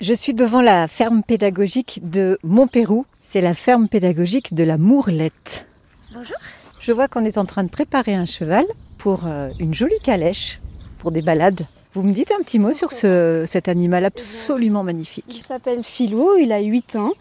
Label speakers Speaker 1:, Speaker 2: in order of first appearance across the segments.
Speaker 1: Je suis devant la ferme pédagogique de Montpérou. C'est la ferme pédagogique de la Mourlette.
Speaker 2: Bonjour.
Speaker 1: Je vois qu'on est en train de préparer un cheval pour euh, une jolie calèche pour des balades. Vous me dites un petit mot sur ce, cet animal absolument
Speaker 2: Il
Speaker 1: magnifique.
Speaker 2: s'appelle Philou, il a 8 ans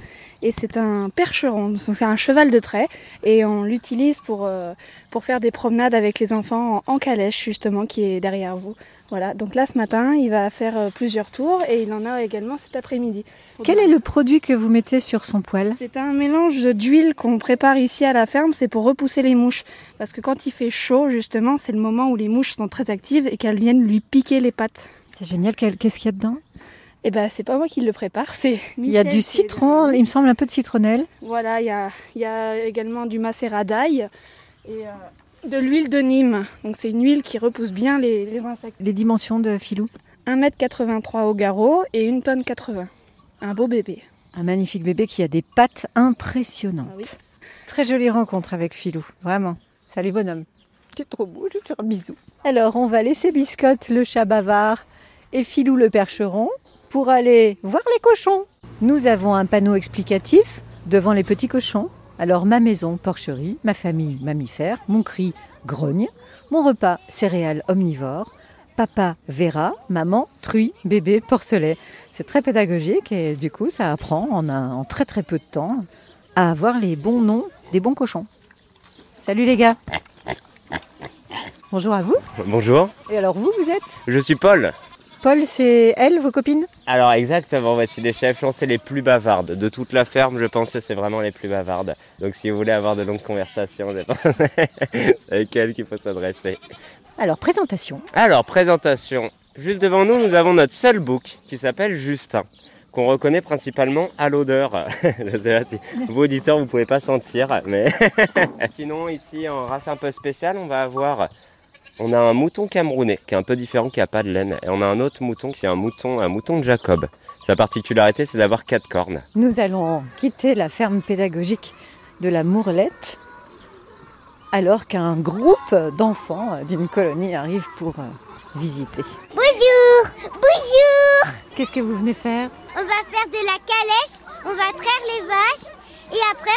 Speaker 2: et c'est un percheron, c'est un cheval de trait et on l'utilise pour, euh, pour faire des promenades avec les enfants en, en calèche justement qui est derrière vous. Voilà, donc là ce matin il va faire euh, plusieurs tours et il en a également cet après-midi.
Speaker 1: Quel est le produit que vous mettez sur son poil
Speaker 2: C'est un mélange d'huile qu'on prépare ici à la ferme, c'est pour repousser les mouches. Parce que quand il fait chaud, justement, c'est le moment où les mouches sont très actives et qu'elles viennent lui piquer les pattes.
Speaker 1: C'est génial. Qu'est-ce qu'il y a dedans?
Speaker 2: Eh ben, c'est pas moi qui le prépare, c'est
Speaker 1: Il y a du citron, il me semble un peu de citronnelle.
Speaker 2: Voilà, il y a, il y a également du macérat d'ail et euh, de l'huile de Nîmes. Donc c'est une huile qui repousse bien les, les insectes.
Speaker 1: Les dimensions de Filou.
Speaker 2: 1m83 au garrot et 1 tonne 80. Un beau bébé.
Speaker 1: Un magnifique bébé qui a des pattes impressionnantes.
Speaker 2: Ah oui.
Speaker 1: Très jolie rencontre avec Filou, vraiment. Salut bonhomme. Tu es trop beau, je vais te faire un bisou. Alors on va laisser Biscotte, le chat bavard, et Filou le percheron pour aller voir les cochons. Nous avons un panneau explicatif devant les petits cochons. Alors ma maison, porcherie, ma famille, mammifère, mon cri, grogne, mon repas, céréales omnivores, papa, verra, maman, truie, bébé, porcelet. C'est très pédagogique et du coup ça apprend en, un- en très très peu de temps à avoir les bons noms des bons cochons. Salut les gars Bonjour à vous.
Speaker 3: Bonjour,
Speaker 1: Et alors vous, vous êtes?
Speaker 3: Je suis Paul.
Speaker 1: Paul, c'est elle, vos copines?
Speaker 3: Alors exactement, voici les chefs, c'est les plus bavardes. De toute la ferme, je pense que c'est vraiment les plus bavardes. Donc si vous voulez avoir de longues conversations, c'est avec elles qu'il faut s'adresser.
Speaker 1: Alors, présentation.
Speaker 3: Alors, présentation. Juste devant nous, nous avons notre seul bouc qui s'appelle Justin, qu'on reconnaît principalement à l'odeur. je sais pas si vous auditeurs, vous pouvez pas sentir, mais sinon ici en race un peu spéciale, on va avoir on a un mouton camerounais qui est un peu différent, qui a pas de laine, et on a un autre mouton qui est un mouton, un mouton de Jacob. Sa particularité, c'est d'avoir quatre cornes.
Speaker 1: Nous allons quitter la ferme pédagogique de la Mourlette alors qu'un groupe d'enfants d'une colonie arrive pour euh, visiter.
Speaker 4: Bonjour Bonjour
Speaker 1: Qu'est-ce que vous venez faire?
Speaker 4: On va faire de la calèche, on va traire les vaches et après